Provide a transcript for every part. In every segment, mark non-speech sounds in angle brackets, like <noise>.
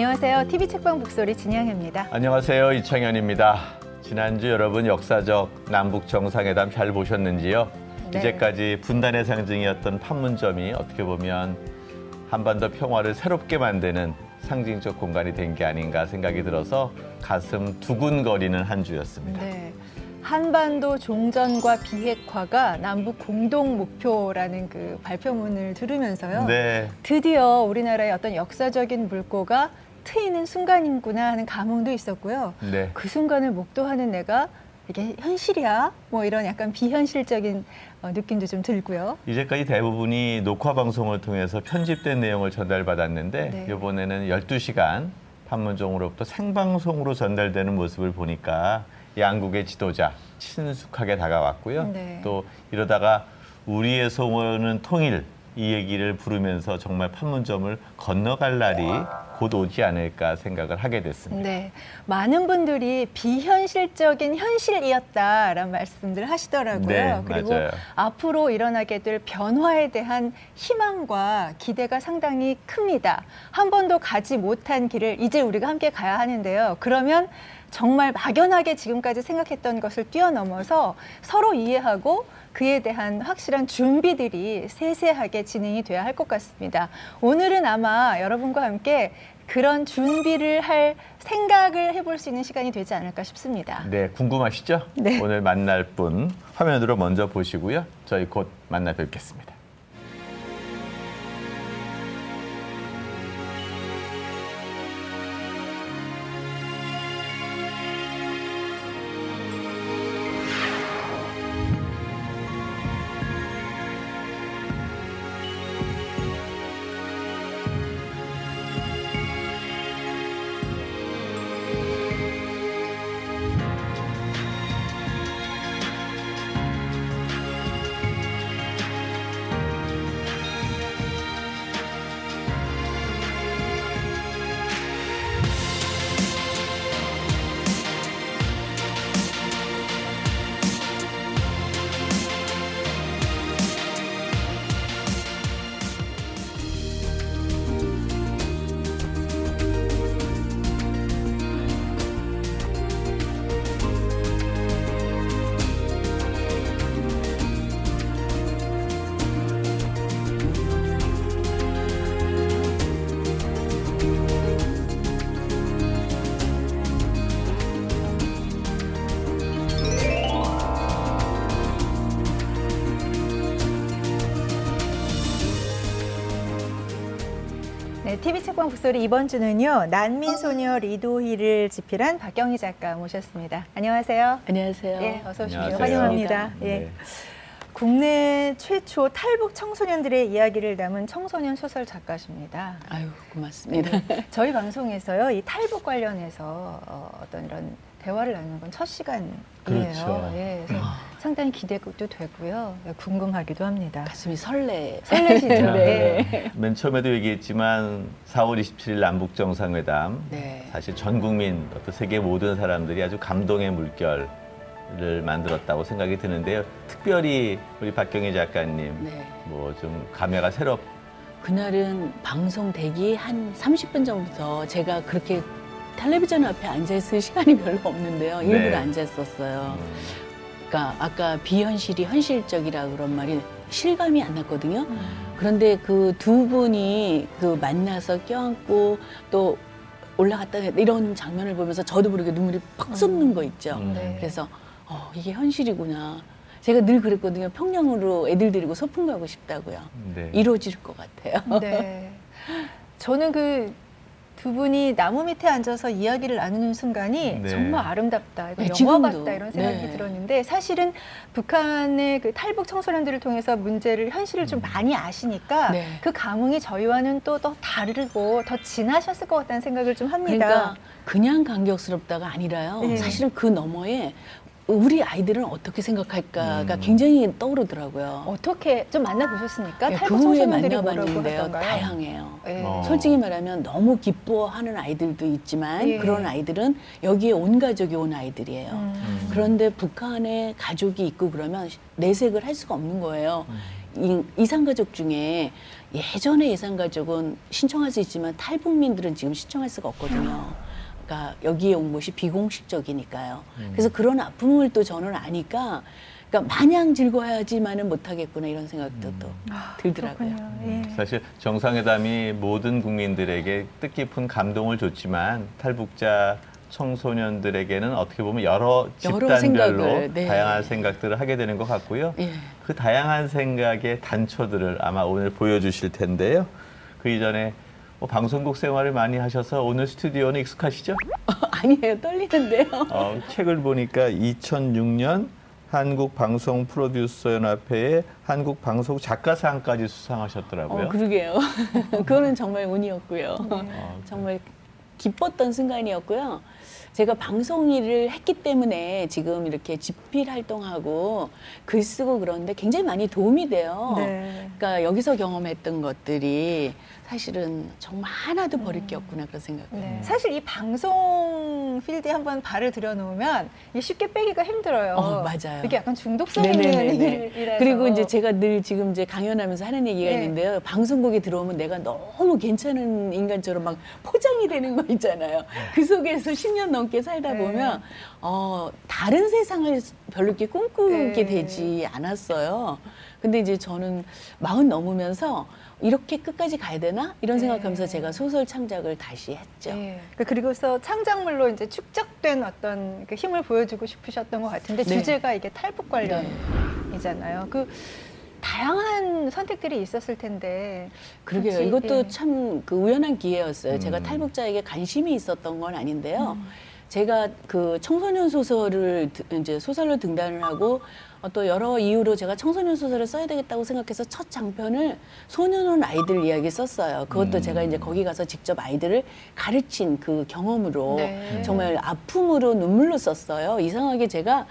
안녕하세요. TV 책방 북소리 진양입니다. 안녕하세요. 이창현입니다. 지난주 여러분 역사적 남북 정상회담 잘 보셨는지요? 네. 이제까지 분단의 상징이었던 판문점이 어떻게 보면 한반도 평화를 새롭게 만드는 상징적 공간이 된 게 아닌가 생각이 들어서 가슴 두근거리는 한 주였습니다. 네. 한반도 종전과 비핵화가 남북 공동 목표라는 그 발표문을 들으면서요. 네. 드디어 우리나라의 어떤 역사적인 물꼬가 트이는 순간이구나 하는 감흥도 있었고요. 네. 그 순간을 목도하는 내가 이게 현실이야? 뭐 이런 약간 비현실적인 어, 느낌도 좀 들고요. 이제까지 대부분이 녹화 방송을 통해서 편집된 내용을 전달받았는데 네. 이번에는 12시간 판문종으로부터 생방송으로 전달되는 모습을 보니까 양국의 지도자 친숙하게 다가왔고요. 네. 또 이러다가 우리의 소원은 통일 이 얘기를 부르면서 정말 판문점을 건너갈 날이 곧 오지 않을까 생각을 하게 됐습니다. 네. 많은 분들이 비현실적인 현실이었다라는 말씀들을 하시더라고요. 네, 그리고 맞아요. 앞으로 일어나게 될 변화에 대한 희망과 기대가 상당히 큽니다. 한 번도 가지 못한 길을 이제 우리가 함께 가야 하는데요. 그러면 정말 막연하게 지금까지 생각했던 것을 뛰어넘어서 서로 이해하고 그에 대한 확실한 준비들이 세세하게 진행이 돼야 할 것 같습니다. 오늘은 아마 여러분과 함께 그런 준비를 할 생각을 해볼 수 있는 시간이 되지 않을까 싶습니다. 네, 궁금하시죠? 네. 오늘 만날 분 화면으로 먼저 보시고요. 저희 곧 만나 뵙겠습니다. TV 책방 북소리 이번 주는요 난민 소녀 리도희를 집필한 박경희 작가 모셨습니다. 안녕하세요. 안녕하세요. 예, 어서 오십시오. 환영합니다. 예. 네. 국내 최초 탈북 청소년들의 이야기를 담은 청소년 소설 작가십니다. 아유 고맙습니다. 네. 저희 방송에서요 이 탈북 관련해서 어, 어떤 이런 대화를 나누는 건 첫 시간이에요. 그렇죠. 예, 그래서 아. 상당히 기대도 되고요. 예, 궁금하기도 합니다. 가슴이 설레. 설레시죠. 네. 네. <laughs> 맨 처음에도 얘기했지만 4월 27일 남북 정상회담 네. 사실 전 국민 또 세계 모든 사람들이 아주 감동의 물결 을 만들었다고 생각이 드는데요. 특별히 우리 박경희 작가님 네. 뭐 좀 감회가 새롭. 그날은 방송 대기 한 30분 전부터 제가 그렇게 텔레비전 앞에 앉아있을 시간이 <laughs> 별로 없는데요. 네. 일부러 앉아있었어요. 음. 그러니까 아까 비현실이 현실적이라 그런 말이 실감이 안 났거든요. 음. 그런데 그 두 분이 그 만나서 껴안고 또 올라갔다 이런 장면을 보면서 저도 모르게 눈물이 팍 쏟는 거 있죠. 음. 네. 그래서 어, 이게 현실이구나. 제가 늘 그랬거든요. 평양으로 애들 데리고 소풍 가고 싶다고요. 네. 이루어질 것 같아요. 네. 저는 그 두 분이 나무 밑에 앉아서 이야기를 나누는 순간이 네. 정말 아름답다. 이거 네, 영화 지금도. 같다 이런 생각이 네. 들었는데 사실은 북한의 그 탈북 청소년들을 통해서 문제를 현실을 좀 음. 많이 아시니까 네. 그 감흥이 저희와는 또 더 다르고 더 진하셨을 것 같다는 생각을 좀 합니다. 그러니까 그냥 감격스럽다가 아니라요. 네. 사실은 그 너머에 우리 아이들은 어떻게 생각할까가 음. 굉장히 떠오르더라고요. 어떻게 좀 만나보셨습니까? 네, 그 후에 만나봤는데요. 다양해요. 네. 어. 솔직히 말하면 너무 기뻐하는 아이들도 있지만 예. 그런 아이들은 여기에 온 가족이 온 아이들이에요. 음. 그런데 북한에 가족이 있고 그러면 내색을 할 수가 없는 거예요. 음. 이상가족 중에 예전에 예상가족은 신청할 수 있지만 탈북민들은 지금 신청할 수가 없거든요. 그러니까 여기에 온 것이 비공식적이니까요. 음. 그래서 그런 아픔을 또 저는 아니까 그러니까 마냥 즐거워야지만은 못하겠구나 이런 생각도 음. 또 아, 들더라고요. 음. 예. 사실 정상회담이 모든 국민들에게 뜻깊은 감동을 줬지만 탈북자 청소년들에게는 어떻게 보면 여러 집단별로 네. 다양한 생각들을 하게 되는 것 같고요. 예. 그 다양한 생각의 단초들을 아마 오늘 보여주실 텐데요. 그 이전에 뭐 방송국 생활을 많이 하셔서 오늘 스튜디오는 익숙하시죠? 아니에요, 떨리는데요. <laughs> 어, 책을 보니까 2006년 한국 방송 프로듀서 연합회의 한국 방송 작가상까지 수상하셨더라고요. 어, 그러게요. <laughs> 그거는 정말 운이었고요. 네. 정말 기뻤던 순간이었고요. 제가 방송 일을 했기 때문에 지금 이렇게 집필 활동하고 글 쓰고 그런데 굉장히 많이 도움이 돼요. 네. 그러니까 여기서 경험했던 것들이 사실은 정말 하나도 버릴 게 음. 없구나 그런 생각을. 네. 사실 이 방송 필드에 한번 발을 들여놓으면 쉽게 빼기가 힘들어요. 어, 맞아요. 이게 약간 중독성 있는 일이라서. 그리고 이제 제가 늘 지금 이제 강연하면서 하는 얘기가 네. 있는데요. 방송국에 들어오면 내가 너무 괜찮은 인간처럼 막 포장이 되는 거 있잖아요. 그 속에서 10년 넘게 살다 네. 보면 어, 다른 세상을 별로 이렇게 꿈꾸게 네. 되지 않았어요. 근데 이제 저는 마흔 넘으면서 이렇게 끝까지 가야 되나 이런 네. 생각하면서 제가 소설 창작을 다시 했죠. 네. 그 그리고서 창작물로 이제 축적된 어떤 그 힘을 보여주고 싶으셨던 것 같은데 네. 주제가 이게 탈북 관련이잖아요. 그 다양한 선택들이 있었을 텐데. 그러게요. 그치? 이것도 예. 참그 우연한 기회였어요. 음. 제가 탈북자에게 관심이 있었던 건 아닌데요. 음. 제가 그 청소년 소설을 이제 소설로 등단을 하고 어, 또 여러 이유로 제가 청소년 소설을 써야 되겠다고 생각해서 첫 장편을 소년원 아이들 이야기 썼어요. 그것도 음. 제가 이제 거기 가서 직접 아이들을 가르친 그 경험으로 네. 정말 아픔으로 눈물로 썼어요. 이상하게 제가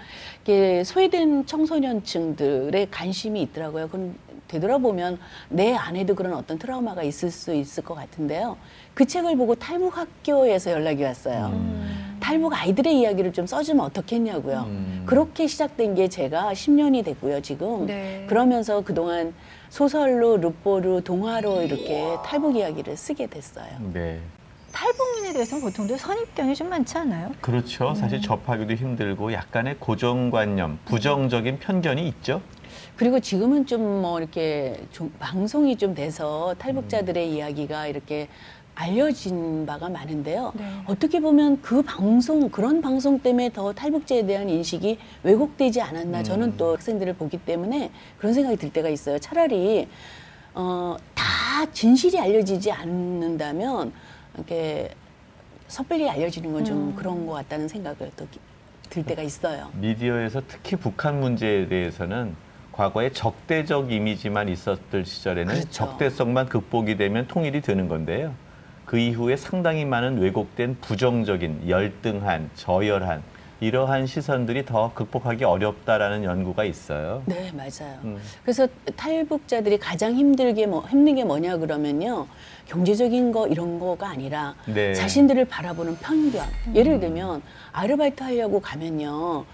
소외된 청소년층들의 관심이 있더라고요. 그건 되돌아보면 내 안에도 그런 어떤 트라우마가 있을 수 있을 것 같은데요. 그 책을 보고 탈북 학교에서 연락이 왔어요. 음. 탈북 아이들의 이야기를 좀 써주면 어떻겠냐고요. 음. 그렇게 시작된 게 제가 10년이 됐고요, 지금. 네. 그러면서 그동안 소설로, 룻보로, 동화로 이렇게 탈북 이야기를 쓰게 됐어요. 네. 탈북민에 대해서는 보통도 선입견이 좀 많지 않아요? 그렇죠. 사실 음. 접하기도 힘들고 약간의 고정관념, 부정적인 편견이 있죠. 그리고 지금은 좀 뭐 이렇게 좀 방송이 좀 돼서 탈북자들의 음. 이야기가 이렇게 알려진 바가 많은데요. 네. 어떻게 보면 그 방송, 그런 방송 때문에 더 탈북자에 대한 인식이 왜곡되지 않았나. 음. 저는 또 학생들을 보기 때문에 그런 생각이 들 때가 있어요. 차라리, 어, 다 진실이 알려지지 않는다면, 이렇게 섣불리 알려지는 건좀 음. 그런 것 같다는 생각을 또 들 때가 있어요. 미디어에서 특히 북한 문제에 대해서는 과거에 적대적 이미지만 있었던 시절에는 그렇죠. 적대성만 극복이 되면 통일이 되는 건데요. 그 이후에 상당히 많은 왜곡된 부정적인 열등한 저열한 이러한 시선들이 더 극복하기 어렵다라는 연구가 있어요. 네, 맞아요. 음. 그래서 탈북자들이 가장 힘들게 뭐 힘든 게 뭐냐 그러면요. 경제적인 거 이런 거가 아니라 네. 자신들을 바라보는 편견. 음. 예를 들면 아르바이트 하려고 가면요.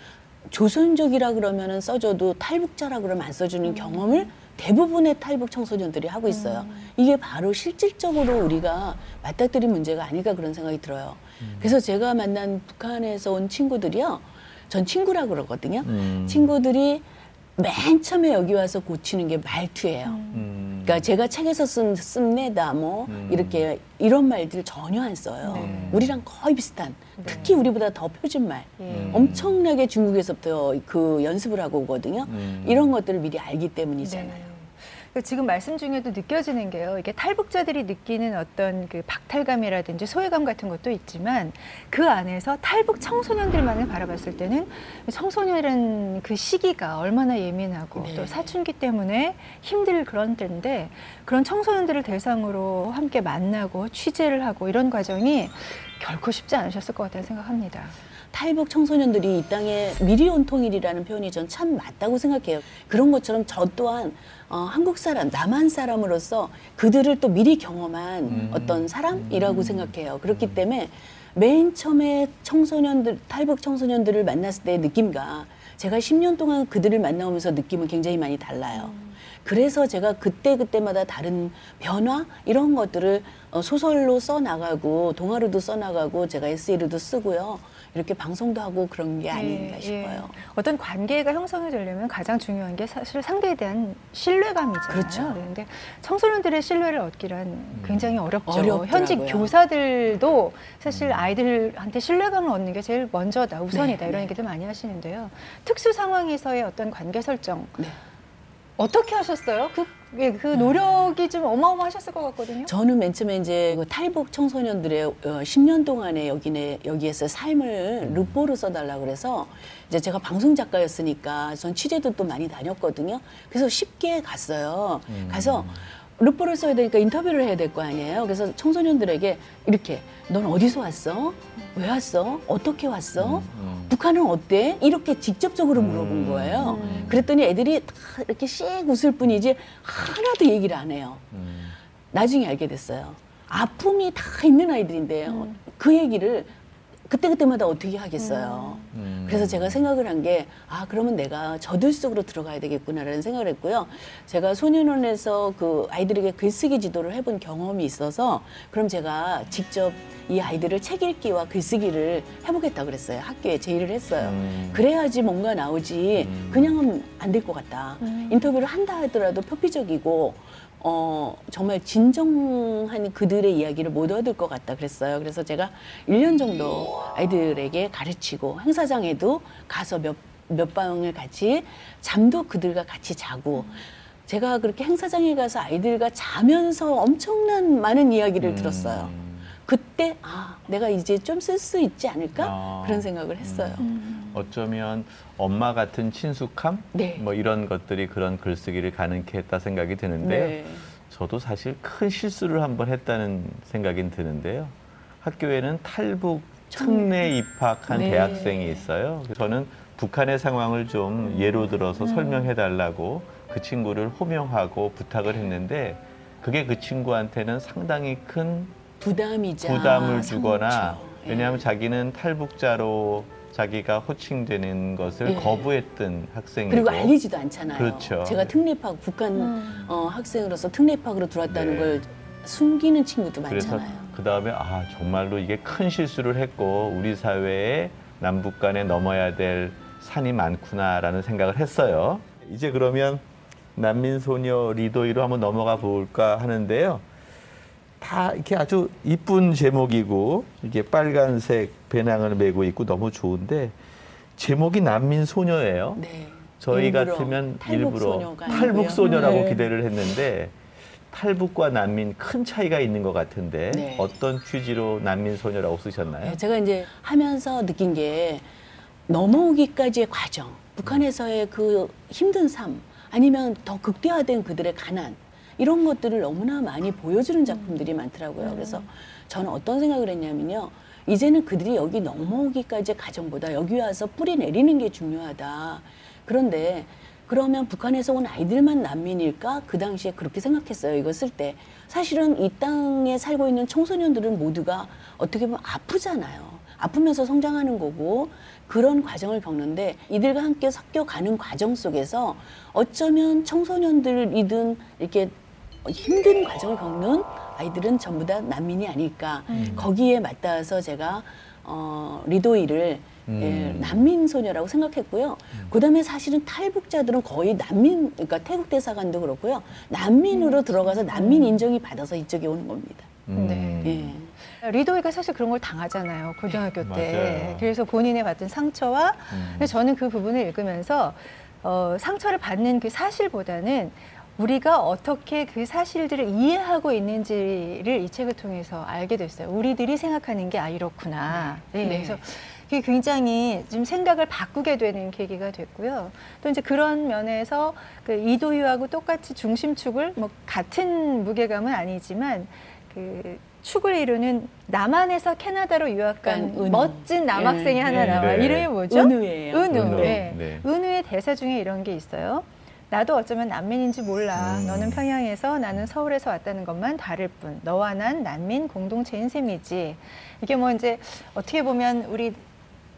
조선족이라 그러면은 써줘도 탈북자라 그러면 안 써주는 음. 경험을 대부분의 탈북 청소년들이 하고 있어요. 음. 이게 바로 실질적으로 우리가 맞닥뜨린 문제가 아닐까 그런 생각이 들어요. 음. 그래서 제가 만난 북한에서 온 친구들이요. 전 친구라 그러거든요. 음. 친구들이 맨 처음에 여기 와서 고치는 게 말투예요. 음. 그러니까 제가 책에서 쓴 씁내다 뭐 음. 이렇게 이런 말들 전혀 안 써요. 네. 우리랑 거의 비슷한. 네. 특히 우리보다 더 표준말. 음. 엄청나게 중국에서부터 그 연습을 하고 오거든요. 음. 이런 것들을 미리 알기 때문이잖아요. 네. 그 지금 말씀 중에도 느껴지는 게요. 이게 탈북자들이 느끼는 어떤 그 박탈감이라든지 소외감 같은 것도 있지만 그 안에서 탈북 청소년들만을 바라봤을 때는 청소년이라는 그 시기가 얼마나 예민하고 네. 또 사춘기 때문에 힘들 그런 때인데 그런 청소년들을 대상으로 함께 만나고 취재를 하고 이런 과정이 결코 쉽지 않으셨을 것 같다는 생각합니다. 탈북 청소년들이 이 땅에 미리 온 통일이라는 표현이 전 참 맞다고 생각해요. 그런 것처럼 저 또한 어, 한국 사람, 남한 사람으로서 그들을 또 미리 경험한 음. 어떤 사람이라고 음. 생각해요. 그렇기 때문에 맨 처음에 청소년들, 탈북 청소년들을 만났을 때의 느낌과 제가 10년 동안 그들을 만나오면서 느낌은 굉장히 많이 달라요. 음. 그래서 제가 그때 그때마다 다른 변화 이런 것들을 어, 소설로 써 나가고 동화로도 써 나가고 제가 에세이로도 쓰고요. 이렇게 방송도 하고 그런 게 예, 아닌가 예, 싶어요. 예. 어떤 관계가 형성이 되려면 가장 중요한 게 사실 상대에 대한 신뢰감이잖아요. 그렇죠. 그런데 청소년들의 신뢰를 얻기란 음. 굉장히 어렵죠. 어렵더라고요. 현직 교사들도 사실 음. 아이들한테 신뢰감을 얻는 게 제일 먼저다, 우선이다 네, 이런 네. 얘기들 많이 하시는데요. 특수 상황에서의 어떤 관계 설정. 네. 어떻게 하셨어요? 그, 예, 그 노력이 좀 어마어마하셨을 것 같거든요. 저는 맨 처음에 이제 그 탈북 청소년들의 어, 10년 동안의 여기네, 여기에서 삶을 음. 루포로 써달라 그래서 이제 제가 방송 작가였으니까 전 취재도 또 많이 다녔거든요. 그래서 쉽게 갔어요. 음. 가서 루포를 써야 되니까 인터뷰를 해야 될 거 아니에요. 그래서 청소년들에게 이렇게 넌 어디서 왔어? 왜 왔어? 어떻게 왔어? 음, 음. 북한은 어때? 이렇게 직접적으로 음. 물어본 거예요. 음. 그랬더니 애들이 다 이렇게 씩 웃을 뿐이지 하나도 얘기를 안 해요. 음. 나중에 알게 됐어요. 아픔이 다 있는 아이들인데 음. 그 얘기를 그때그때마다 어떻게 하겠어요. 음. 음. 그래서 제가 생각을 한 게, 아, 그러면 내가 저들 속으로 들어가야 되겠구나라는 생각을 했고요. 제가 소년원에서 그 아이들에게 글쓰기 지도를 해본 경험이 있어서, 그럼 제가 직접 이 아이들을 책 읽기와 글쓰기를 해보겠다 그랬어요. 학교에 제의를 했어요. 음. 그래야지 뭔가 나오지, 음. 그냥은 안 될 것 같다. 음. 인터뷰를 한다 하더라도 표피적이고, 어, 정말 진정한 그들의 이야기를 못 얻을 것 같다 그랬어요. 그래서 제가 1년 정도 아이들에게 가르치고 행사장에도 가서 몇, 몇 방을 같이 잠도 그들과 같이 자고 제가 그렇게 행사장에 가서 아이들과 자면서 엄청난 많은 이야기를 음. 들었어요. 그때 아 내가 이제 좀 쓸 수 있지 않을까 아. 그런 생각을 했어요. 음. 어쩌면 엄마 같은 친숙함 네. 뭐 이런 것들이 그런 글쓰기를 가능케 했다 생각이 드는데요. 네. 저도 사실 큰 실수를 한번 했다는 생각이 드는데요. 학교에는 탈북 특례 입학한 네. 대학생이 있어요. 저는 북한의 상황을 좀 예로 들어서 음. 설명해 달라고 그 친구를 호명하고 부탁을 했는데 그게 그 친구한테는 상당히 큰 부담이자 부담을 주거나 상처. 예. 왜냐하면 자기는 탈북자로 자기가 호칭되는 것을 예. 거부했던 학생이고 그리고 알리지도 않잖아요. 그렇죠. 제가 특례학 북한 음. 어, 학생으로서 특례학으로 들어왔다는 네. 걸 숨기는 친구도 많잖아요. 그래서 그 다음에 아 정말로 이게 큰 실수를 했고 우리 사회에 남북 간에 넘어야 될 산이 많구나라는 생각을 했어요. 이제 그러면 난민 소녀 리도이로 한번 넘어가 볼까 하는데요. 다 이렇게 아주 이쁜 제목이고 이게 빨간색 배낭을 메고 있고 너무 좋은데 제목이 난민 소녀예요. 네. 저희 일부러 같으면 일부러 탈북 소녀라고 네. 기대를 했는데 탈북과 난민 큰 차이가 있는 것 같은데 네. 어떤 취지로 난민 소녀라고 쓰셨나요? 네, 제가 이제 하면서 느낀 게 넘어오기까지의 과정, 북한에서의 그 힘든 삶, 아니면 더 극대화된 그들의 가난, 이런 것들을 너무나 많이 보여주는 작품들이 많더라고요. 음. 그래서 저는 어떤 생각을 했냐면요. 이제는 그들이 여기 넘어오기까지 가정보다 여기 와서 뿌리 내리는 게 중요하다. 그런데 그러면 북한에서 온 아이들만 난민일까? 그 당시에 그렇게 생각했어요. 이거 쓸 때. 사실은 이 땅에 살고 있는 청소년들은 모두가 어떻게 보면 아프잖아요. 아프면서 성장하는 거고 그런 과정을 겪는데 이들과 함께 섞여가는 과정 속에서 어쩌면 청소년들이든 이렇게 힘든 과정을 겪는 아이들은 전부 다 난민이 아닐까. 음. 거기에 맞닿아서 제가 어, 리도이를 음. 예, 난민 소녀라고 생각했고요. 음. 그다음에 사실은 탈북자들은 거의 난민, 그러니까 태국 대사관도 그렇고요. 난민으로 음. 들어가서 난민 인정이 받아서 이쪽에 오는 겁니다. 음. 네. 예. 리도이가 사실 그런 걸 당하잖아요 고등학교 네. 때. 맞아요. 그래서 본인의 받은 상처와 음. 저는 그 부분을 읽으면서 어, 상처를 받는 그 사실보다는 우리가 어떻게 그 사실들을 이해하고 있는지를 이 책을 통해서 알게 됐어요. 우리들이 생각하는 게 아 이렇구나. 네. 네. 그래서 그게 굉장히 좀 생각을 바꾸게 되는 계기가 됐고요. 또 이제 그런 면에서 그 이도유하고 똑같이 중심축을 뭐 같은 무게감은 아니지만 그 축을 이루는 남한에서 캐나다로 유학간 은우. 멋진 남학생이 네. 하나 나와. 네. 이름이 뭐죠? 은우예요. 은우. 은우. 네. 네. 은우의 대사 중에 이런 게 있어요. 나도 어쩌면 난민인지 몰라. 음. 너는 평양에서 나는 서울에서 왔다는 것만 다를 뿐. 너와 난 난민 공동체인 셈이지. 이게 뭐 이제 어떻게 보면 우리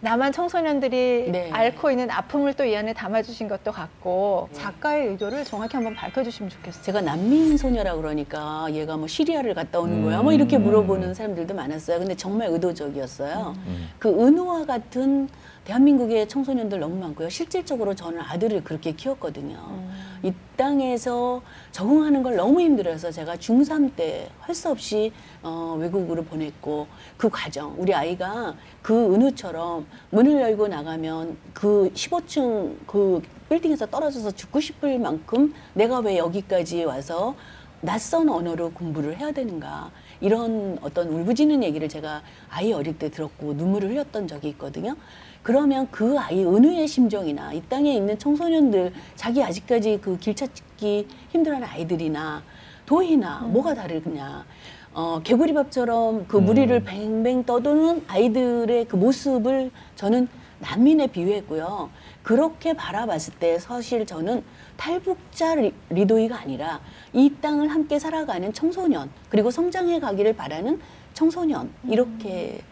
남한 청소년들이 네. 앓고 있는 아픔을 또 이 안에 담아주신 것도 같고 네. 작가의 의도를 정확히 한번 밝혀주시면 좋겠어요. 제가 난민 소녀라 그러니까 얘가 뭐 시리아를 갔다 오는 음. 거야 뭐 이렇게 물어보는 사람들도 많았어요. 근데 정말 의도적이었어요. 음. 그 은우와 같은 대한민국의 청소년들 너무 많고요. 실질적으로 저는 아들을 그렇게 키웠거든요. 음. 이 땅에서 적응하는 걸 너무 힘들어서 제가 중3 때 할 수 없이 어, 외국으로 보냈고 그 과정 우리 아이가 그 은우처럼 문을 열고 나가면 그 15층 그 빌딩에서 떨어져서 죽고 싶을 만큼 내가 왜 여기까지 와서 낯선 언어로 공부를 해야 되는가 이런 어떤 울부짖는 얘기를 제가 아이 어릴 때 들었고 눈물을 흘렸던 적이 있거든요. 그러면 그 아이 은우의 심정이나 이 땅에 있는 청소년들 자기 아직까지 그 길 찾기 힘들어하는 아이들이나 도희나 음. 뭐가 다르냐 어, 개구리밥처럼 그 음. 무리를 뱅뱅 떠도는 아이들의 그 모습을 저는 난민에 비유했고요. 그렇게 바라봤을 때 사실 저는 탈북자 리도이가 아니라 이 땅을 함께 살아가는 청소년 그리고 성장해 가기를 바라는 청소년 이렇게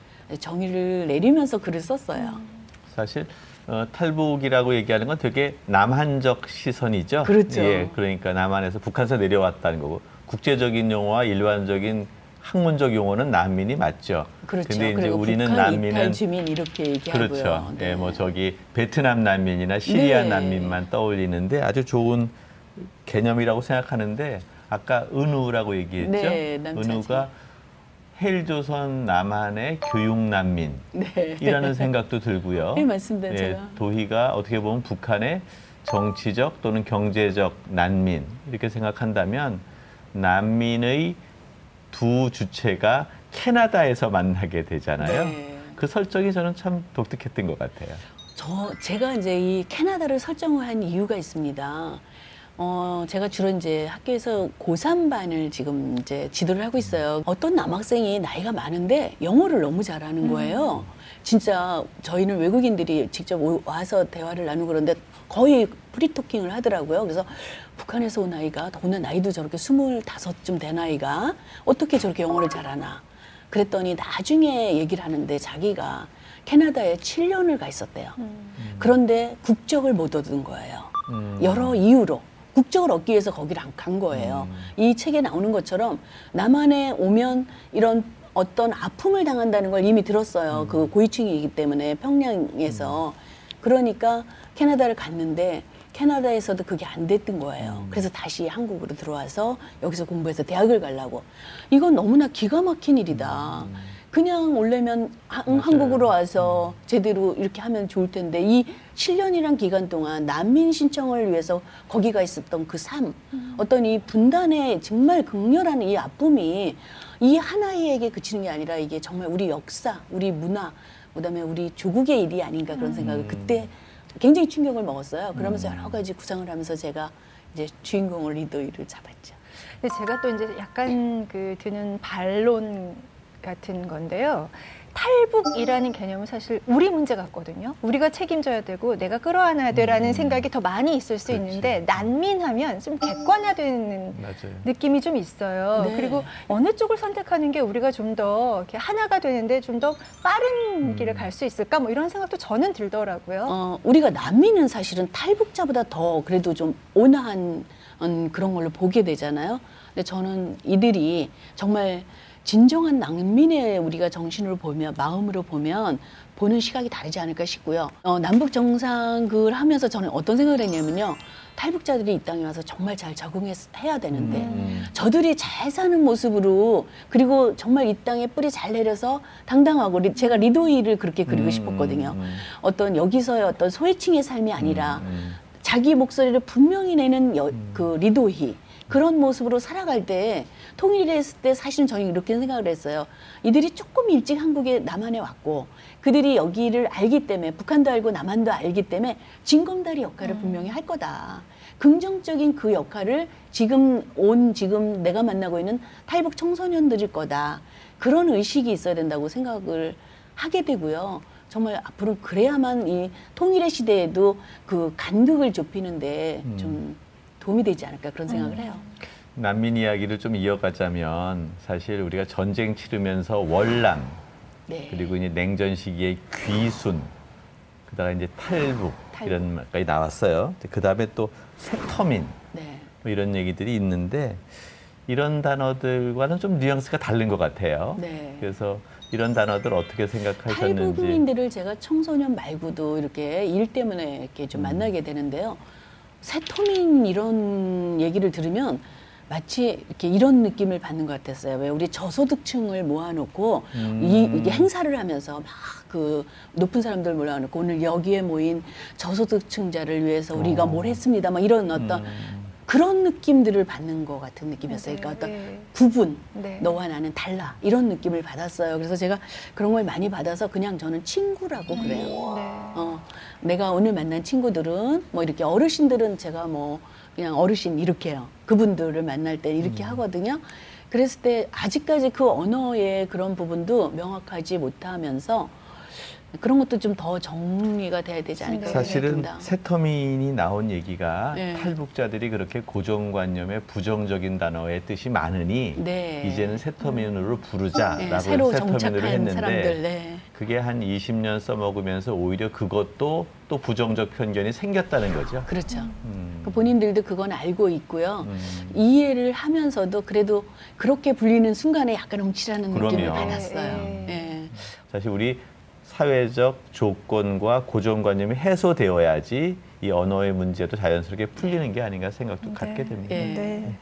정의를 내리면서 글을 썼어요. 음. 사실 어, 탈북이라고 얘기하는 건 되게 남한적 시선이죠. 그렇죠. 예, 그러니까 남한에서 북한에서 내려왔다는 거고 국제적인 용어와 일반적인 학문적 용어는 난민이 맞죠. 그렇죠. 근데 이제 우리는 난민은 주민 이렇게 얘기하고요. 그렇죠. 네. 예, 뭐 저기 베트남 난민이나 시리아 네. 난민만 떠올리는데 아주 좋은 개념이라고 생각하는데 아까 은우라고 얘기했죠. 네, 은우가 헬조선 남한의 교육 난민이라는 네. 생각도 들고요. 네, 맞습니다. 예, 도희가 어떻게 보면 북한의 정치적 또는 경제적 난민 이렇게 생각한다면 난민의 두 주체가 캐나다에서 만나게 되잖아요. 네. 그 설정이 저는 참 독특했던 것 같아요. 저 제가 이제 이 캐나다를 설정한 이유가 있습니다. 어, 제가 주로 이제 학교에서 고3반을 지금 이제 지도를 하고 있어요. 어떤 남학생이 나이가 많은데 영어를 너무 잘하는 거예요. 음. 진짜 저희는 외국인들이 직접 와서 대화를 나누고 그러는데 거의 프리토킹을 하더라고요. 그래서 북한에서 온 아이가 더구나 나이도 저렇게 스물다섯쯤 된 아이가 어떻게 저렇게 영어를 잘하나. 그랬더니 나중에 얘기를 하는데 자기가 캐나다에 7년을 가 있었대요. 음. 그런데 국적을 못 얻은 거예요. 음. 여러 이유로. 국적을 얻기 위해서 거기를 간 거예요. 음. 이 책에 나오는 것처럼 남한에 오면 이런 어떤 아픔을 당한다는 걸 이미 들었어요. 음. 그 고위층이기 때문에 평양에서. 음. 그러니까 캐나다를 갔는데 캐나다에서도 그게 안 됐던 거예요. 음. 그래서 다시 한국으로 들어와서 여기서 공부해서 대학을 가려고. 이건 너무나 기가 막힌 일이다. 음. 그냥 올려면 한국으로 와서 음. 제대로 이렇게 하면 좋을 텐데 이 7년이란 기간 동안 난민 신청을 위해서 거기가 있었던 그 삶, 음. 어떤 이 분단의 정말 극렬한 이 아픔이 이 하나이에게 그치는 게 아니라 이게 정말 우리 역사, 우리 문화, 그다음에 우리 조국의 일이 아닌가 그런 생각을 음. 그때 굉장히 충격을 먹었어요. 그러면서 음. 여러 가지 구상을 하면서 제가 이제 주인공을 리더이를 잡았죠. 근데 제가 또 이제 약간 그 드는 반론 같은 건데요. 탈북이라는 개념은 사실 우리 문제 같거든요. 우리가 책임져야 되고 내가 끌어안아야 돼라는 음. 생각이 더 많이 있을 수 그렇지. 있는데 난민하면 좀 객관화되는 맞아요. 느낌이 좀 있어요. 네. 그리고 어느 쪽을 선택하는 게 우리가 좀 더 하나가 되는데 좀 더 빠른 음. 길을 갈 수 있을까 뭐 이런 생각도 저는 들더라고요. 어, 우리가 난민은 사실은 탈북자보다 더 그래도 좀 온화한 음, 그런 걸로 보게 되잖아요. 근데 저는 이들이 정말 진정한 난민의 우리가 정신으로 보면 마음으로 보면 보는 시각이 다르지 않을까 싶고요. 어, 남북 정상을 하면서 저는 어떤 생각을 했냐면요. 탈북자들이 이 땅에 와서 정말 잘 적응해야 되는데 음. 저들이 잘 사는 모습으로 그리고 정말 이 땅에 뿌리 잘 내려서 당당하고 제가 리도이를 그렇게 그리고 음. 싶었거든요. 음. 어떤 여기서의 어떤 소외층의 삶이 아니라 음. 음. 자기 목소리를 분명히 내는 여, 음. 그 리도희 그런 모습으로 살아갈 때 통일했을 때 사실은 저는 이렇게 생각을 했어요. 이들이 조금 일찍 한국에 남한에 왔고 그들이 여기를 알기 때문에 북한도 알고 남한도 알기 때문에 징검다리 역할을 음. 분명히 할 거다. 긍정적인 그 역할을 지금 온 지금 내가 만나고 있는 탈북 청소년들일 거다. 그런 의식이 있어야 된다고 생각을 하게 되고요. 정말 앞으로 그래야만 이 통일의 시대에도 그 간극을 좁히는데 음. 좀 도움이 되지 않을까 그런 생각을 해요. 난민 이야기를 좀 이어가자면 사실 우리가 전쟁 치르면서 월남 네. 그리고 이제 냉전 시기에 귀순 그다가 이제 탈북, 탈북. 이런 말까지 나왔어요. 그 다음에 또 세터민 네. 뭐 이런 얘기들이 있는데 이런 단어들과는 좀 뉘앙스가 다른 것 같아요. 네. 그래서 이런 단어들 어떻게 생각하셨는지. 탈북민들을 제가 청소년 말고도 이렇게 일 때문에 이렇게 좀 음. 만나게 되는데요. 세터민 이런 얘기를 들으면 마치 이렇게 이런 느낌을 받는 것 같았어요. 왜 우리 저소득층을 모아놓고 음. 이, 이게 행사를 하면서 막 그 높은 사람들 모아놓고 오늘 여기에 모인 저소득층자를 위해서 우리가 어. 뭘 했습니다. 막 이런 어떤 음. 그런 느낌들을 받는 것 같은 느낌이었어요. 그러니까 어떤 네. 구분, 네. 너와 나는 달라 이런 느낌을 받았어요. 그래서 제가 그런 걸 많이 받아서 그냥 저는 친구라고 그래요. 네. 어, 내가 오늘 만난 친구들은 뭐 이렇게 어르신들은 제가 뭐 그냥 어르신 이렇게 해요. 그분들을 만날 때 이렇게 음. 하거든요. 그랬을 때 아직까지 그 언어의 그런 부분도 명확하지 못하면서 그런 것도 좀 더 정리가 돼야 되지 않을까 사실은 세터민이 나온 얘기가 네. 탈북자들이 그렇게 고정관념의 부정적인 단어의 뜻이 많으니 네. 이제는 세터민으로 부르자라고 네. 세터민으로 했는데 사람들, 네. 그게 한 20년 써먹으면서 오히려 그것도 또 부정적 편견이 생겼다는 거죠. 그렇죠. 음. 그 본인들도 그건 알고 있고요. 음. 이해를 하면서도 그래도 그렇게 불리는 순간에 약간 움찔하는 느낌을 받았어요. 네. 네. 사실 우리 사회적 조건과 고정관념이 해소되어야지 이 언어의 문제도 자연스럽게 풀리는 게 아닌가 생각도 네. 갖게 됩니다. 네.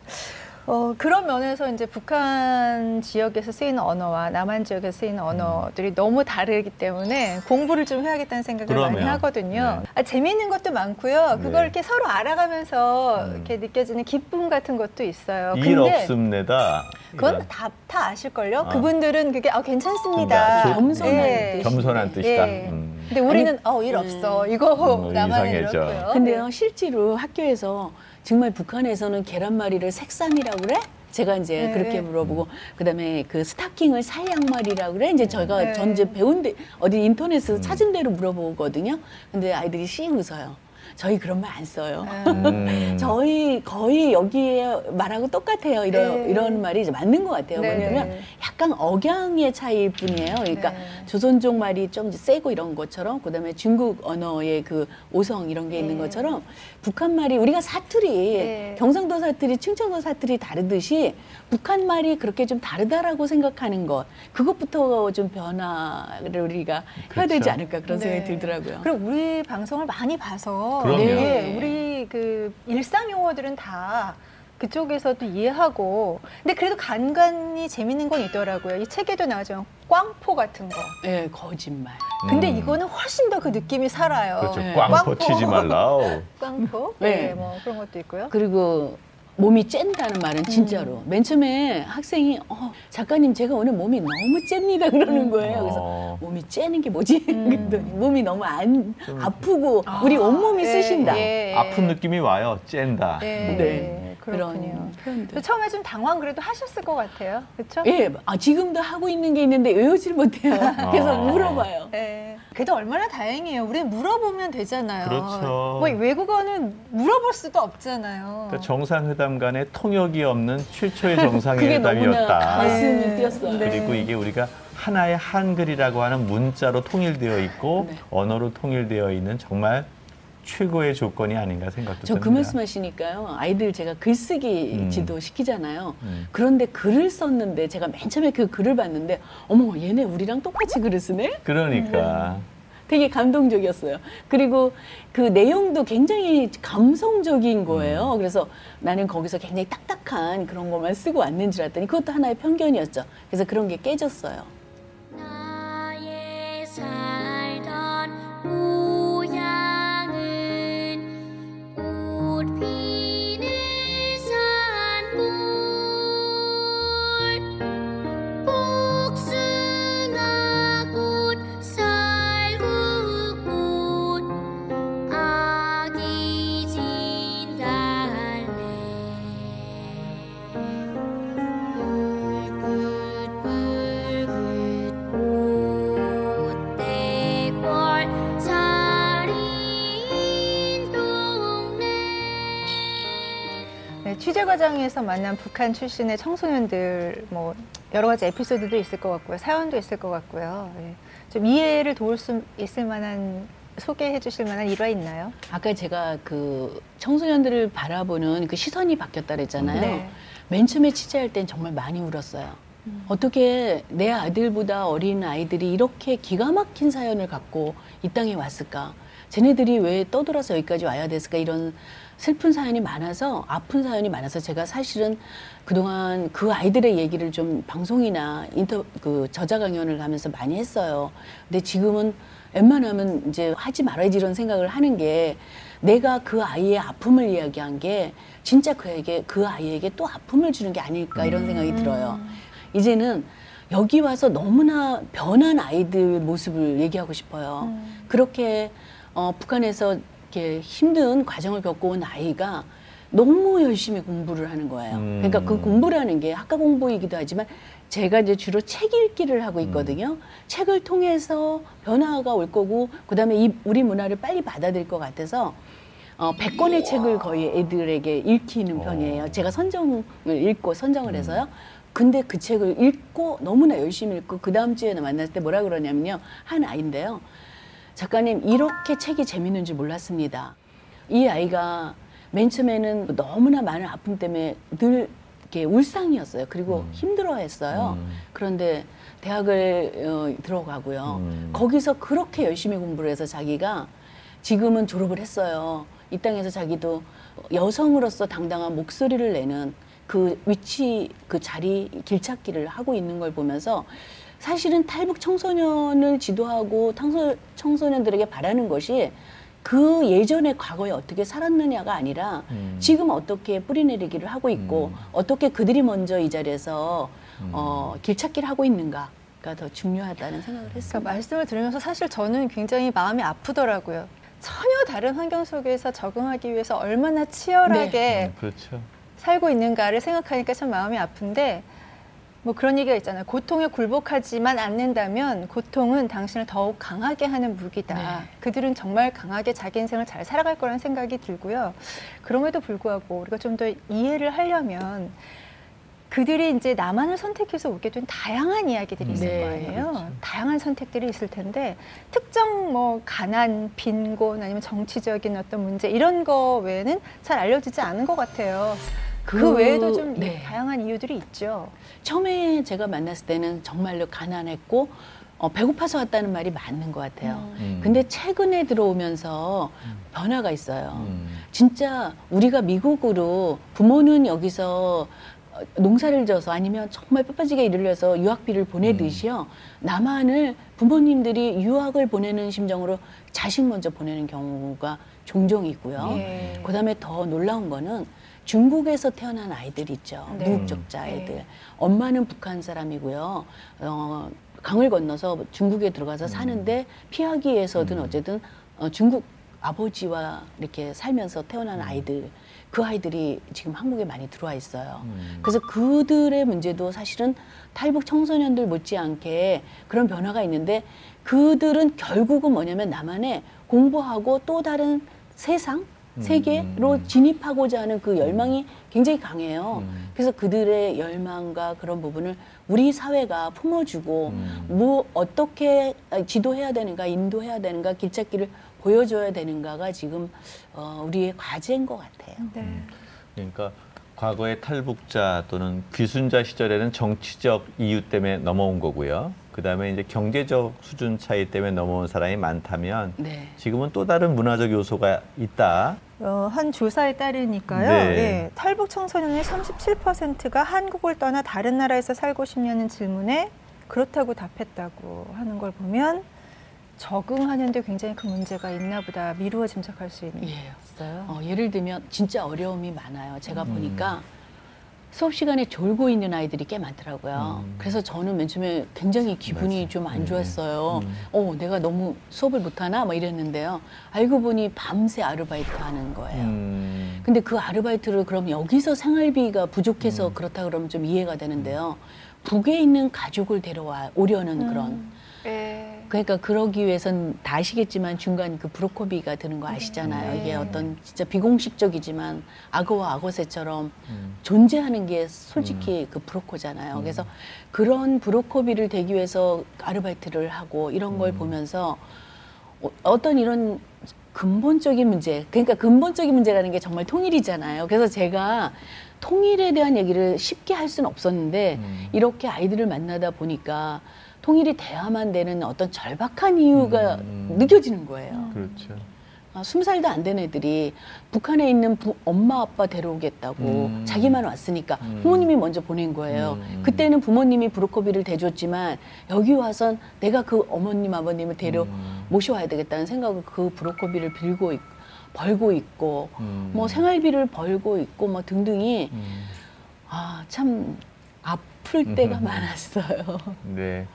네. 어, 그런 면에서 이제 북한 지역에서 쓰이는 언어와 남한 지역에서 쓰이는 언어들이 음. 너무 다르기 때문에 공부를 좀 해야겠다는 생각을 그러면, 많이 하거든요. 네. 아, 재미있는 것도 많고요. 그걸 네. 이렇게 서로 알아가면서 음. 이렇게 느껴지는 기쁨 같은 것도 있어요. 일 없습니다. 그건 다, 다 아실걸요? 아. 그분들은 그게 아, 괜찮습니다. 그러니까 겸손한, 네. 겸손한 뜻이다. 네. 음. 근데 우리는 아니, 어, 일 없어. 음. 이거 음, 나만 이렇고요. 근데요, 실제로 학교에서 정말 북한에서는 계란말이를 색삼이라고 그래? 제가 이제 네. 그렇게 물어보고 그다음에 그 스타킹을 살 양말이라고 그래 이제 저희가 네. 전제 배운 데 어디 인터넷에서 음. 찾은 대로 물어보거든요. 근데 아이들이 씩 웃어요. 저희 그런 말 안 써요. 음. 저희 거의 여기에 말하고 똑같아요. 이런 네. 이런 말이 이제 맞는 것 같아요. 네. 왜냐면 약간 억양의 차이일 뿐이에요. 그러니까 네. 조선족 말이 좀 세고 이런 것처럼 그다음에 중국 언어의 그 오성 이런 게 있는 네. 것처럼 북한 말이 우리가 사투리 네. 경상도 사투리, 충청도 사투리 다르듯이 북한 말이 그렇게 좀 다르다라고 생각하는 것 그것부터 좀 변화를 우리가 그렇죠. 해야 되지 그렇죠. 않을까 그런 생각이 네. 들더라고요. 그리고 우리 방송을 많이 봐서 네, 우리 그 일상 용어들은 다 그쪽에서도 이해하고 근데 그래도 간간히 재밌는 건 있더라고요. 이 책에도 나오죠. 꽝포 같은 거. 네, 거짓말. 근데 음. 이거는 훨씬 더 그 느낌이 살아요. 그렇죠. 네. 꽝포, 꽝포 치지 말라. 꽝포? 네. 네, 뭐 그런 것도 있고요. 그리고 몸이 쨘다는 말은 진짜로. 음. 맨 처음에 학생이 어, 작가님 제가 오늘 몸이 너무 잽니다 그러는 음. 거예요. 그래서 어. 몸이 째는 게 뭐지? 음. 그랬더니 몸이 너무 안 아프고 아. 우리 온몸이 예, 쓰신다. 예. 아픈 느낌이 와요. 쨘다. 예. 네. 그렇군요. 표현들. 처음에 좀 당황 그래도 하셨을 것 같아요. 그렇죠? 예. 아, 지금도 하고 있는 게 있는데 외우질 못해요. <laughs> 그래서 아. 물어봐요. 예. 그래도 얼마나 다행이에요. 우리 물어보면 되잖아요. 그렇죠. 뭐 외국어는 물어볼 수도 없잖아요. 그러니까 정상회담 간에 통역이 없는 최초의 <laughs> 정상회담이었다. 가슴이 네. 뛰었어요. 그리고 이게 우리가 하나의 한글이라고 하는 문자로 통일되어 있고 네. 언어로 통일되어 있는 정말 최고의 조건이 아닌가 생각도 듭니다. 저그 말씀하시니까요. 아이들 제가 글쓰기 음. 지도 시키잖아요. 음. 그런데 글을 썼는데 제가 맨 처음에 그 글을 봤는데 어머 얘네 우리랑 똑같이 글을 쓰네? 그러니까. 음. 되게 감동적이었어요. 그리고 그 내용도 굉장히 감성적인 거예요. 음. 그래서 나는 거기서 굉장히 딱딱한 그런 것만 쓰고 왔는 줄 알았더니 그것도 하나의 편견이었죠. 그래서 그런 게 깨졌어요. 과정에서 만난 북한 출신의 청소년들 뭐 여러 가지 에피소드도 있을 것 같고요. 사연도 있을 것 같고요. 예. 좀 이해를 도울 수 있을 만한 소개해 주실 만한 일화 있나요? 아까 제가 그 청소년들을 바라보는 그 시선이 바뀌었다 그랬잖아요. 네. 맨 처음에 취재할 땐 정말 많이 울었어요. 음. 어떻게 내 아들보다 어린 아이들이 이렇게 기가 막힌 사연을 갖고 이 땅에 왔을까? 쟤네들이 왜 떠돌아서 여기까지 와야 됐을까? 이런 슬픈 사연이 많아서 아픈 사연이 많아서 제가 사실은 그동안 그 아이들의 얘기를 좀 방송이나 인터 그 저자 강연을 하면서 많이 했어요. 근데 지금은 웬만하면 이제 하지 말아야지 이런 생각을 하는 게 내가 그 아이의 아픔을 이야기한 게 진짜 그에게 그 아이에게 또 아픔을 주는 게 아닐까 이런 생각이 들어요. 이제는 여기 와서 너무나 변한 아이들 모습을 얘기하고 싶어요. 음. 그렇게 어, 북한에서 이렇게 힘든 과정을 겪고 온 아이가 너무 열심히 공부를 하는 거예요. 음. 그러니까 그 공부라는 게 학과 공부이기도 하지만 제가 이제 주로 책 읽기를 하고 있거든요. 음. 책을 통해서 변화가 올 거고 그다음에 이 우리 문화를 빨리 받아들일 것 같아서 어, 100권의 책을 거의 애들에게 읽히는 어. 편이에요. 제가 선정을 읽고 선정을 음. 해서요. 근데 그 책을 읽고 너무나 열심히 읽고 그 다음 주에는 만났을 때 뭐라 그러냐면요. 한 아이인데요. 작가님 이렇게 책이 재밌는 줄 몰랐습니다. 이 아이가 맨 처음에는 너무나 많은 아픔 때문에 늘 이렇게 울상이었어요. 그리고 음. 힘들어했어요. 음. 그런데 대학을 어, 들어가고요. 음. 거기서 그렇게 열심히 공부를 해서 자기가 지금은 졸업을 했어요. 이 땅에서 자기도 여성으로서 당당한 목소리를 내는 그 위치, 그 자리, 길찾기를 하고 있는 걸 보면서 사실은 탈북 청소년을 지도하고 탕소, 청소년들에게 바라는 것이 그 예전의 과거에 어떻게 살았느냐가 아니라 음. 지금 어떻게 뿌리내리기를 하고 있고 음. 어떻게 그들이 먼저 이 자리에서 음. 어, 길찾기를 하고 있는가 가 더 중요하다는 생각을 그러니까 했습니다. 그러니까 말씀을 들으면서 사실 저는 굉장히 마음이 아프더라고요. 전혀 다른 환경 속에서 적응하기 위해서 얼마나 치열하게 네. 음, 그렇죠. 살고 있는가를 생각하니까 참 마음이 아픈데 뭐 그런 얘기가 있잖아요. 고통에 굴복하지만 않는다면 고통은 당신을 더욱 강하게 하는 무기다. 네. 그들은 정말 강하게 자기 인생을 잘 살아갈 거라는 생각이 들고요. 그럼에도 불구하고 우리가 좀 더 이해를 하려면 그들이 이제 나만을 선택해서 오게 된 다양한 이야기들이 있을 네, 거 아니에요. 그렇죠. 다양한 선택들이 있을 텐데 특정 뭐 가난, 빈곤 아니면 정치적인 어떤 문제 이런 거 외에는 잘 알려지지 않은 것 같아요. 그, 그 외에도 좀 네. 다양한 이유들이 있죠. 처음에 제가 만났을 때는 정말로 가난했고 어, 배고파서 왔다는 말이 맞는 것 같아요. 음. 음. 근데 최근에 들어오면서 음. 변화가 있어요. 음. 진짜 우리가 미국으로 부모는 여기서 어, 농사를 져서 아니면 정말 뼈빠지게 일을 해서 유학비를 보내듯이요. 음. 남한을 부모님들이 유학을 보내는 심정으로 자식 먼저 보내는 경우가 종종 있고요. 예. 그 다음에 더 놀라운 거는 중국에서 태어난 아이들 있죠. 네. 무국적자 네. 아이들. 네. 엄마는 북한 사람이고요. 어, 강을 건너서 중국에 들어가서 음. 사는데 피하기 위해서든 음. 어쨌든 어, 중국 아버지와 이렇게 살면서 태어난 음. 아이들. 그 아이들이 지금 한국에 많이 들어와 있어요. 음. 그래서 그들의 문제도 사실은 탈북 청소년들 못지않게 그런 변화가 있는데 그들은 결국은 뭐냐면 나만의 공부하고 또 다른 세상 세계로 음. 진입하고자 하는 그 열망이 굉장히 강해요. 음. 그래서 그들의 열망과 그런 부분을 우리 사회가 품어주고 음. 뭐 어떻게 지도해야 되는가, 인도해야 되는가, 길찾기를 보여줘야 되는가가 지금 어, 우리의 과제인 것 같아요. 네. 그러니까 과거의 탈북자 또는 귀순자 시절에는 정치적 이유 때문에 넘어온 거고요. 그다음에 이제 경제적 수준 차이 때문에 넘어온 사람이 많다면 네. 지금은 또 다른 문화적 요소가 있다. 어, 한 조사에 따르니까요. 네. 예, 탈북 청소년의 37%가 한국을 떠나 다른 나라에서 살고 싶냐는 질문에 그렇다고 답했다고 하는 걸 보면 적응하는데 굉장히 큰 문제가 있나 보다 미루어 짐작할 수 있는 예. 있어요. 어, 예를 들면 진짜 어려움이 많아요. 제가 음. 보니까 수업 시간에 졸고 있는 아이들이 꽤 많더라고요. 음. 그래서 저는 맨 처음에 굉장히 기분이 좀 안 좋았어요. 음. 어, 내가 너무 수업을 못하나? 막 이랬는데요. 알고 보니 밤새 아르바이트 하는 거예요. 음. 근데 그 아르바이트를 그럼 여기서 생활비가 부족해서 음. 그렇다 그러면 좀 이해가 되는데요. 북에 있는 가족을 데려와 오려는 그런 음. 네. 그러니까 그러기 위해선 다 아시겠지만 중간 그 브로코비가 드는 거 아시잖아요. 네. 이게 어떤 진짜 비공식적이지만 악어와 악어새처럼 음. 존재하는 게 솔직히 음. 그 브로코잖아요. 음. 그래서 그런 브로코비를 대기 위해서 아르바이트를 하고 이런 걸 음. 보면서 어, 어떤 이런 근본적인 문제, 그러니까 근본적인 문제라는 게 정말 통일이잖아요. 그래서 제가 통일에 대한 얘기를 쉽게 할 수는 없었는데 음. 이렇게 아이들을 만나다 보니까 통일이 돼야만 되는 어떤 절박한 이유가 음. 느껴지는 거예요. 그렇죠. 아, 스무 살도 안 된 애들이 북한에 있는 부, 엄마 아빠 데려오겠다고 음. 자기만 왔으니까 음. 부모님이 먼저 보낸 거예요. 음. 그때는 부모님이 브로커비를 대줬지만 여기 와선 내가 그 어머님 아버님을 데려 음. 모셔와야 되겠다는 생각을 그 브로커비를 빌고 있, 벌고 있고 음. 뭐 생활비를 벌고 있고 뭐 등등이 음. 아참 아플 때가 많았어요. 네,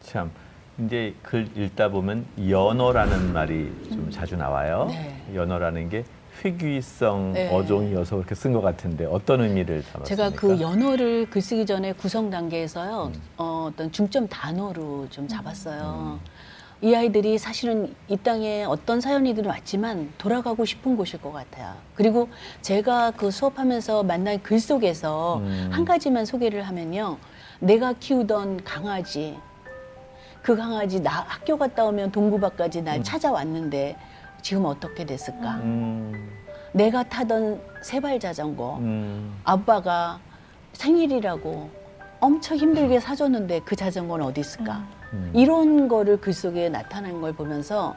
참. 이제 글 읽다 보면 연어라는 말이 좀 음. 자주 나와요. 네. 연어라는 게 회귀성 네. 어종이어서 그렇게 쓴 것 같은데 어떤 의미를 담았습니까? 제가 그 연어를 글 쓰기 전에 구성 단계에서요 음. 어, 떤 중점 단어로 좀 잡았어요. 음. 이 아이들이 사실은 이 땅에 어떤 사연이든 왔지만 돌아가고 싶은 곳일 것 같아요. 그리고 제가 그 수업하면서 만난 글 속에서 음. 한 가지만 소개를 하면요. 내가 키우던 강아지, 그 강아지 나 학교 갔다 오면 동구밭까지 날 음. 찾아왔는데 지금 어떻게 됐을까? 음. 내가 타던 세발 자전거 음. 아빠가 생일이라고 엄청 힘들게 사줬는데 그 자전거는 어디 있을까? 음. 이런 거를 글 속에 나타난 걸 보면서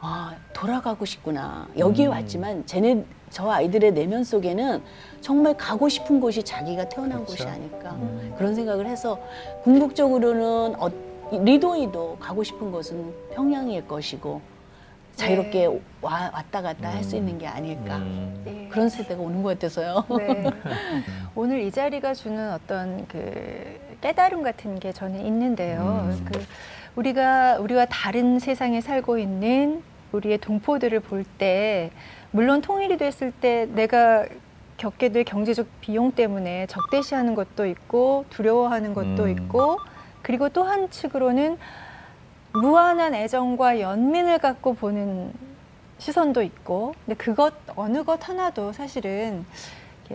아 돌아가고 싶구나 여기에 음. 왔지만 쟤네 저 아이들의 내면 속에는 정말 가고 싶은 곳이 자기가 태어난 그렇죠. 곳이 아닐까 음. 그런 생각을 해서 궁극적으로는 어, 리도이도 가고 싶은 곳은 평양일 것이고 자유롭게 네. 와, 왔다 갔다 음. 할수 있는 게 아닐까 음. 네. 그런 세대가 오는 것 같아서요. 네. <laughs> 오늘 이 자리가 주는 어떤 그 깨달음 같은 게 저는 있는데요. 음. 그 우리가 우리와 다른 세상에 살고 있는 우리의 동포들을 볼 때 물론 통일이 됐을 때 내가 겪게 될 경제적 비용 때문에 적대시하는 것도 있고 두려워하는 것도 음. 있고 그리고 또 한 측으로는 무한한 애정과 연민을 갖고 보는 시선도 있고, 근데 그것 어느 것 하나도 사실은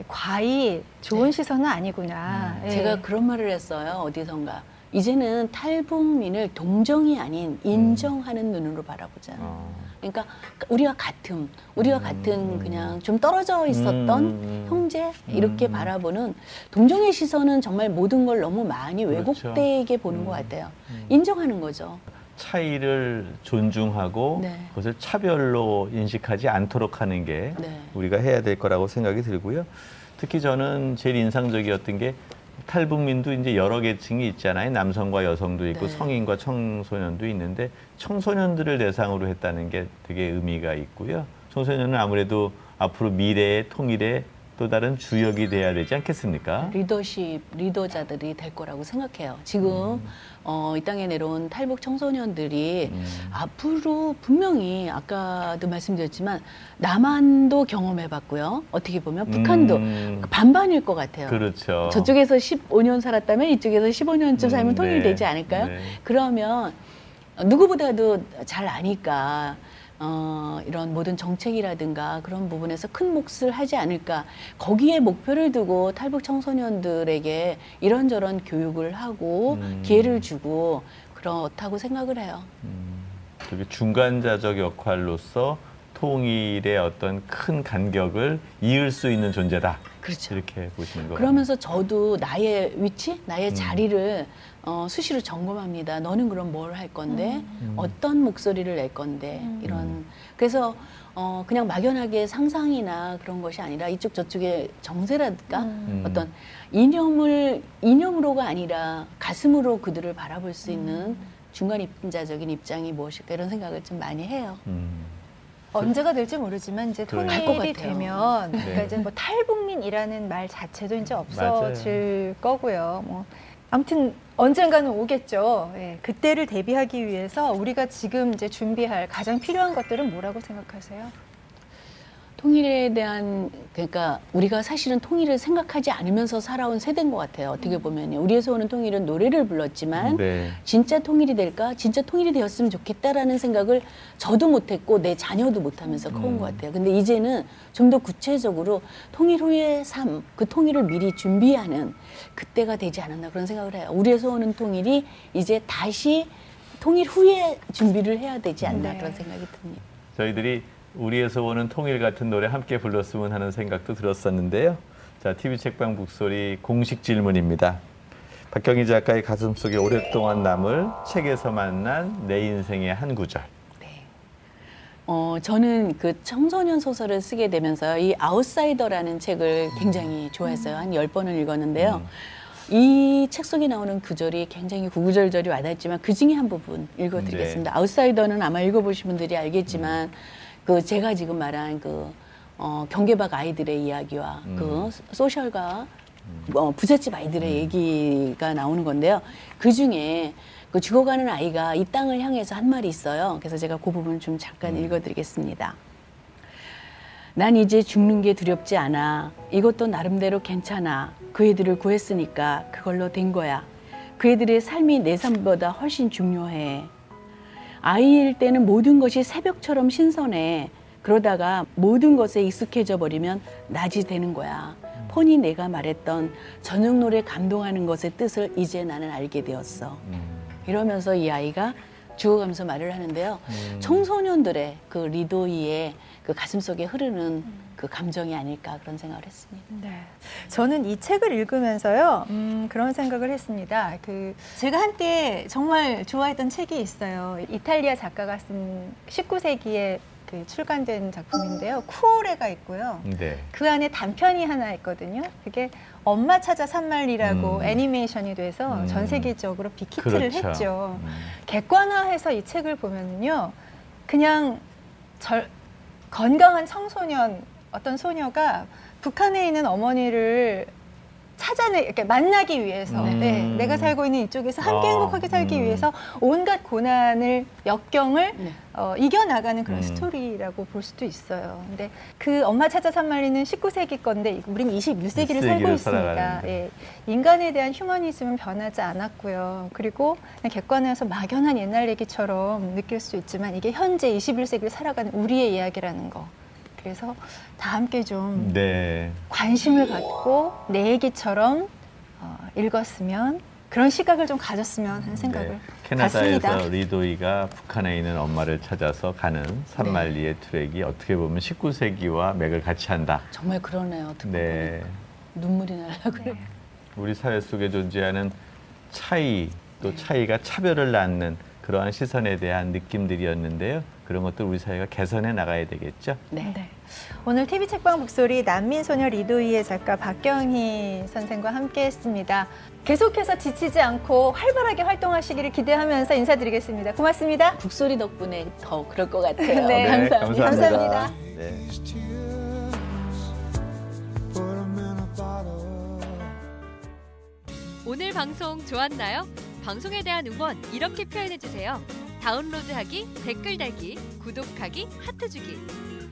과히 좋은 네. 시선은 아니구나. 음, 예. 제가 그런 말을 했어요 어디선가. 이제는 탈북민을 동정이 아닌 인정하는 음. 눈으로 바라보자. 어. 그러니까 우리가 같은, 우리가 음. 같은 그냥 좀 떨어져 있었던 음. 형제 이렇게 음. 바라보는 동정의 시선은 정말 모든 걸 너무 많이 그렇죠. 왜곡되게 보는 것 음. 같아요. 음. 인정하는 거죠. 차이를 존중하고 네. 그것을 차별로 인식하지 않도록 하는 게 네. 우리가 해야 될 거라고 생각이 들고요. 특히 저는 제일 인상적이었던 게 탈북민도 이제 여러 계층이 있잖아요. 남성과 여성도 있고 네. 성인과 청소년도 있는데 청소년들을 대상으로 했다는 게 되게 의미가 있고요. 청소년은 아무래도 앞으로 미래의 통일의 또 다른 주역이 돼야 되지 않겠습니까? 리더십, 리더자들이 될 거라고 생각해요. 지금 음. 어, 이 땅에 내려온 탈북 청소년들이 음. 앞으로 분명히 아까도 말씀드렸지만 남한도 경험해봤고요. 어떻게 보면 북한도 음. 반반일 것 같아요. 그렇죠. 저쪽에서 15년 살았다면 이쪽에서 15년쯤 살면 음, 통일이 네. 되지 않을까요? 네. 그러면 누구보다도 잘 아니까 어, 이런 모든 정책이라든가 그런 부분에서 큰 몫을 하지 않을까. 거기에 목표를 두고 탈북 청소년들에게 이런저런 교육을 하고 음. 기회를 주고 그렇다고 생각을 해요. 음. 되게 중간자적 역할로서 통일의 어떤 큰 간격을 이을 수 있는 존재다. 그렇죠. 이렇게 보시는 거예요. 그러면서 저도 나의 위치, 나의 음. 자리를 어, 수시로 점검합니다. 너는 그럼 뭘 할 건데, 음. 음. 어떤 목소리를 낼 건데, 음. 이런. 그래서 어, 그냥 막연하게 상상이나 그런 것이 아니라 이쪽 저쪽의 정세랄까? 음. 어떤 이념을, 이념으로가 아니라 가슴으로 그들을 바라볼 수 있는 음. 중간 입자적인 입장이 무엇일까? 이런 생각을 좀 많이 해요. 음. 언제가 될지 모르지만 이제 통일이 되면 네. 그러니까 이제 뭐 탈북민이라는 말 자체도 이제 없어질 맞아요. 거고요. 뭐 아무튼 언젠가는 오겠죠. 예, 그때를 대비하기 위해서 우리가 지금 이제 준비할 가장 필요한 것들은 뭐라고 생각하세요? 통일에 대한 그러니까 우리가 사실은 통일을 생각하지 않으면서 살아온 세대인 것 같아요. 어떻게 보면요. 우리에서 오는 통일은 노래를 불렀지만 네. 진짜 통일이 될까? 진짜 통일이 되었으면 좋겠다라는 생각을 저도 못했고 내 자녀도 못하면서 커온 음. 것 같아요. 근데 이제는 좀 더 구체적으로 통일 후의 삶, 그 통일을 미리 준비하는 그때가 되지 않았나 그런 생각을 해요. 우리에서 오는 통일이 이제 다시 통일 후에 준비를 해야 되지 않나 네. 그런 생각이 듭니다. 저희들이 우리에서 오는 통일 같은 노래 함께 불렀으면 하는 생각도 들었었는데요. 자, TV 책방 북소리 공식 질문입니다. 박경희 작가의 가슴 속에 오랫동안 남을 책에서 만난 내 인생의 한 구절. 네. 어, 저는 그 청소년 소설을 쓰게 되면서 이 아웃사이더라는 책을 굉장히 좋아했어요. 한 열번을 읽었는데요. 음. 이책 속에 나오는 구절이 굉장히 구구절절이 와닿지만 그 중에 한 부분 읽어드리겠습니다. 네. 아웃사이더는 아마 읽어보신 분들이 알겠지만 음. 그 제가 지금 말한 그 어, 경계박 아이들의 이야기와 음. 그 소셜과 음. 어, 부잣집 아이들의 음. 얘기가 나오는 건데요. 그 중에 그 죽어가는 아이가 이 땅을 향해서 한 말이 있어요. 그래서 제가 그 부분 좀 잠깐 음. 읽어드리겠습니다. 난 이제 죽는 게 두렵지 않아. 이것도 나름대로 괜찮아. 그 애들을 구했으니까 그걸로 된 거야. 그 애들의 삶이 내 삶보다 훨씬 중요해. 아이일 때는 모든 것이 새벽처럼 신선해. 그러다가 모든 것에 익숙해져 버리면 낮이 되는 거야. 폰이 내가 말했던 저녁 노래 감동하는 것의 뜻을 이제 나는 알게 되었어. 음. 이러면서 이 아이가 죽어가면서 말을 하는데요. 음. 청소년들의 그 리도이의 그 가슴 속에 흐르는 그 감정이 아닐까 그런 생각을 했습니다. 네. 저는 이 책을 읽으면서요, 음, 그런 생각을 했습니다. 그, 제가 한때 정말 좋아했던 책이 있어요. 이탈리아 작가가 쓴 19세기의 그 출간된 작품인데요. 쿠오레가 있고요. 네. 그 안에 단편이 하나 있거든요. 그게 엄마 찾아 산말리라고 음. 애니메이션이 돼서 음. 전 세계적으로 빅히트를 그렇죠. 했죠. 음. 객관화해서 이 책을 보면요. 그냥 절, 건강한 청소년 어떤 소녀가 북한에 있는 어머니를 찾아내 이렇게 만나기 위해서 음. 네, 내가 살고 있는 이쪽에서 함께 아, 행복하게 살기 음. 위해서 온갖 고난을 역경을 네. 어, 이겨나가는 그런 음. 스토리라고 볼 수도 있어요. 근데 그 엄마 찾아 산말리는 19세기 건데 우리는 21세기를 살고 있으니까 예, 인간에 대한 휴머니즘은 변하지 않았고요. 그리고 객관에서 막연한 옛날 얘기처럼 느낄 수 있지만 이게 현재 21세기를 살아가는 우리의 이야기라는 거. 그래서 다 함께 좀 네. 관심을 갖고 내 얘기처럼 어, 읽었으면 그런 시각을 좀 가졌으면 하는 생각을 네. 캐나다에서 갖습니다. 리도이가 북한에 있는 엄마를 찾아서 가는 산말리의 네. 트랙이 어떻게 보면 19세기와 맥을 같이 한다. 정말 그러네요. 네. 눈물이 날라 그래. 네. 우리 사회 속에 존재하는 차이 또 네. 차이가 차별을 낳는 그러한 시선에 대한 느낌들이었는데요. 그런 것들 우리 사회가 개선해 나가야 되겠죠. 네. 네. 오늘 TV 책방 목소리 난민소녀 리도이의 작가 박경희 선생과 함께했습니다. 계속해서 지치지 않고 활발하게 활동하시기를 기대하면서 인사드리겠습니다. 고맙습니다. 북소리 덕분에 더 그럴 것 같아요. <laughs> 네, 네 감사합니다. 감사합니다. 네. 오늘 방송 좋았나요? 방송에 대한 응원 이렇게 표현해 주세요. 다운로드하기, 댓글 달기, 구독하기, 하트 주기.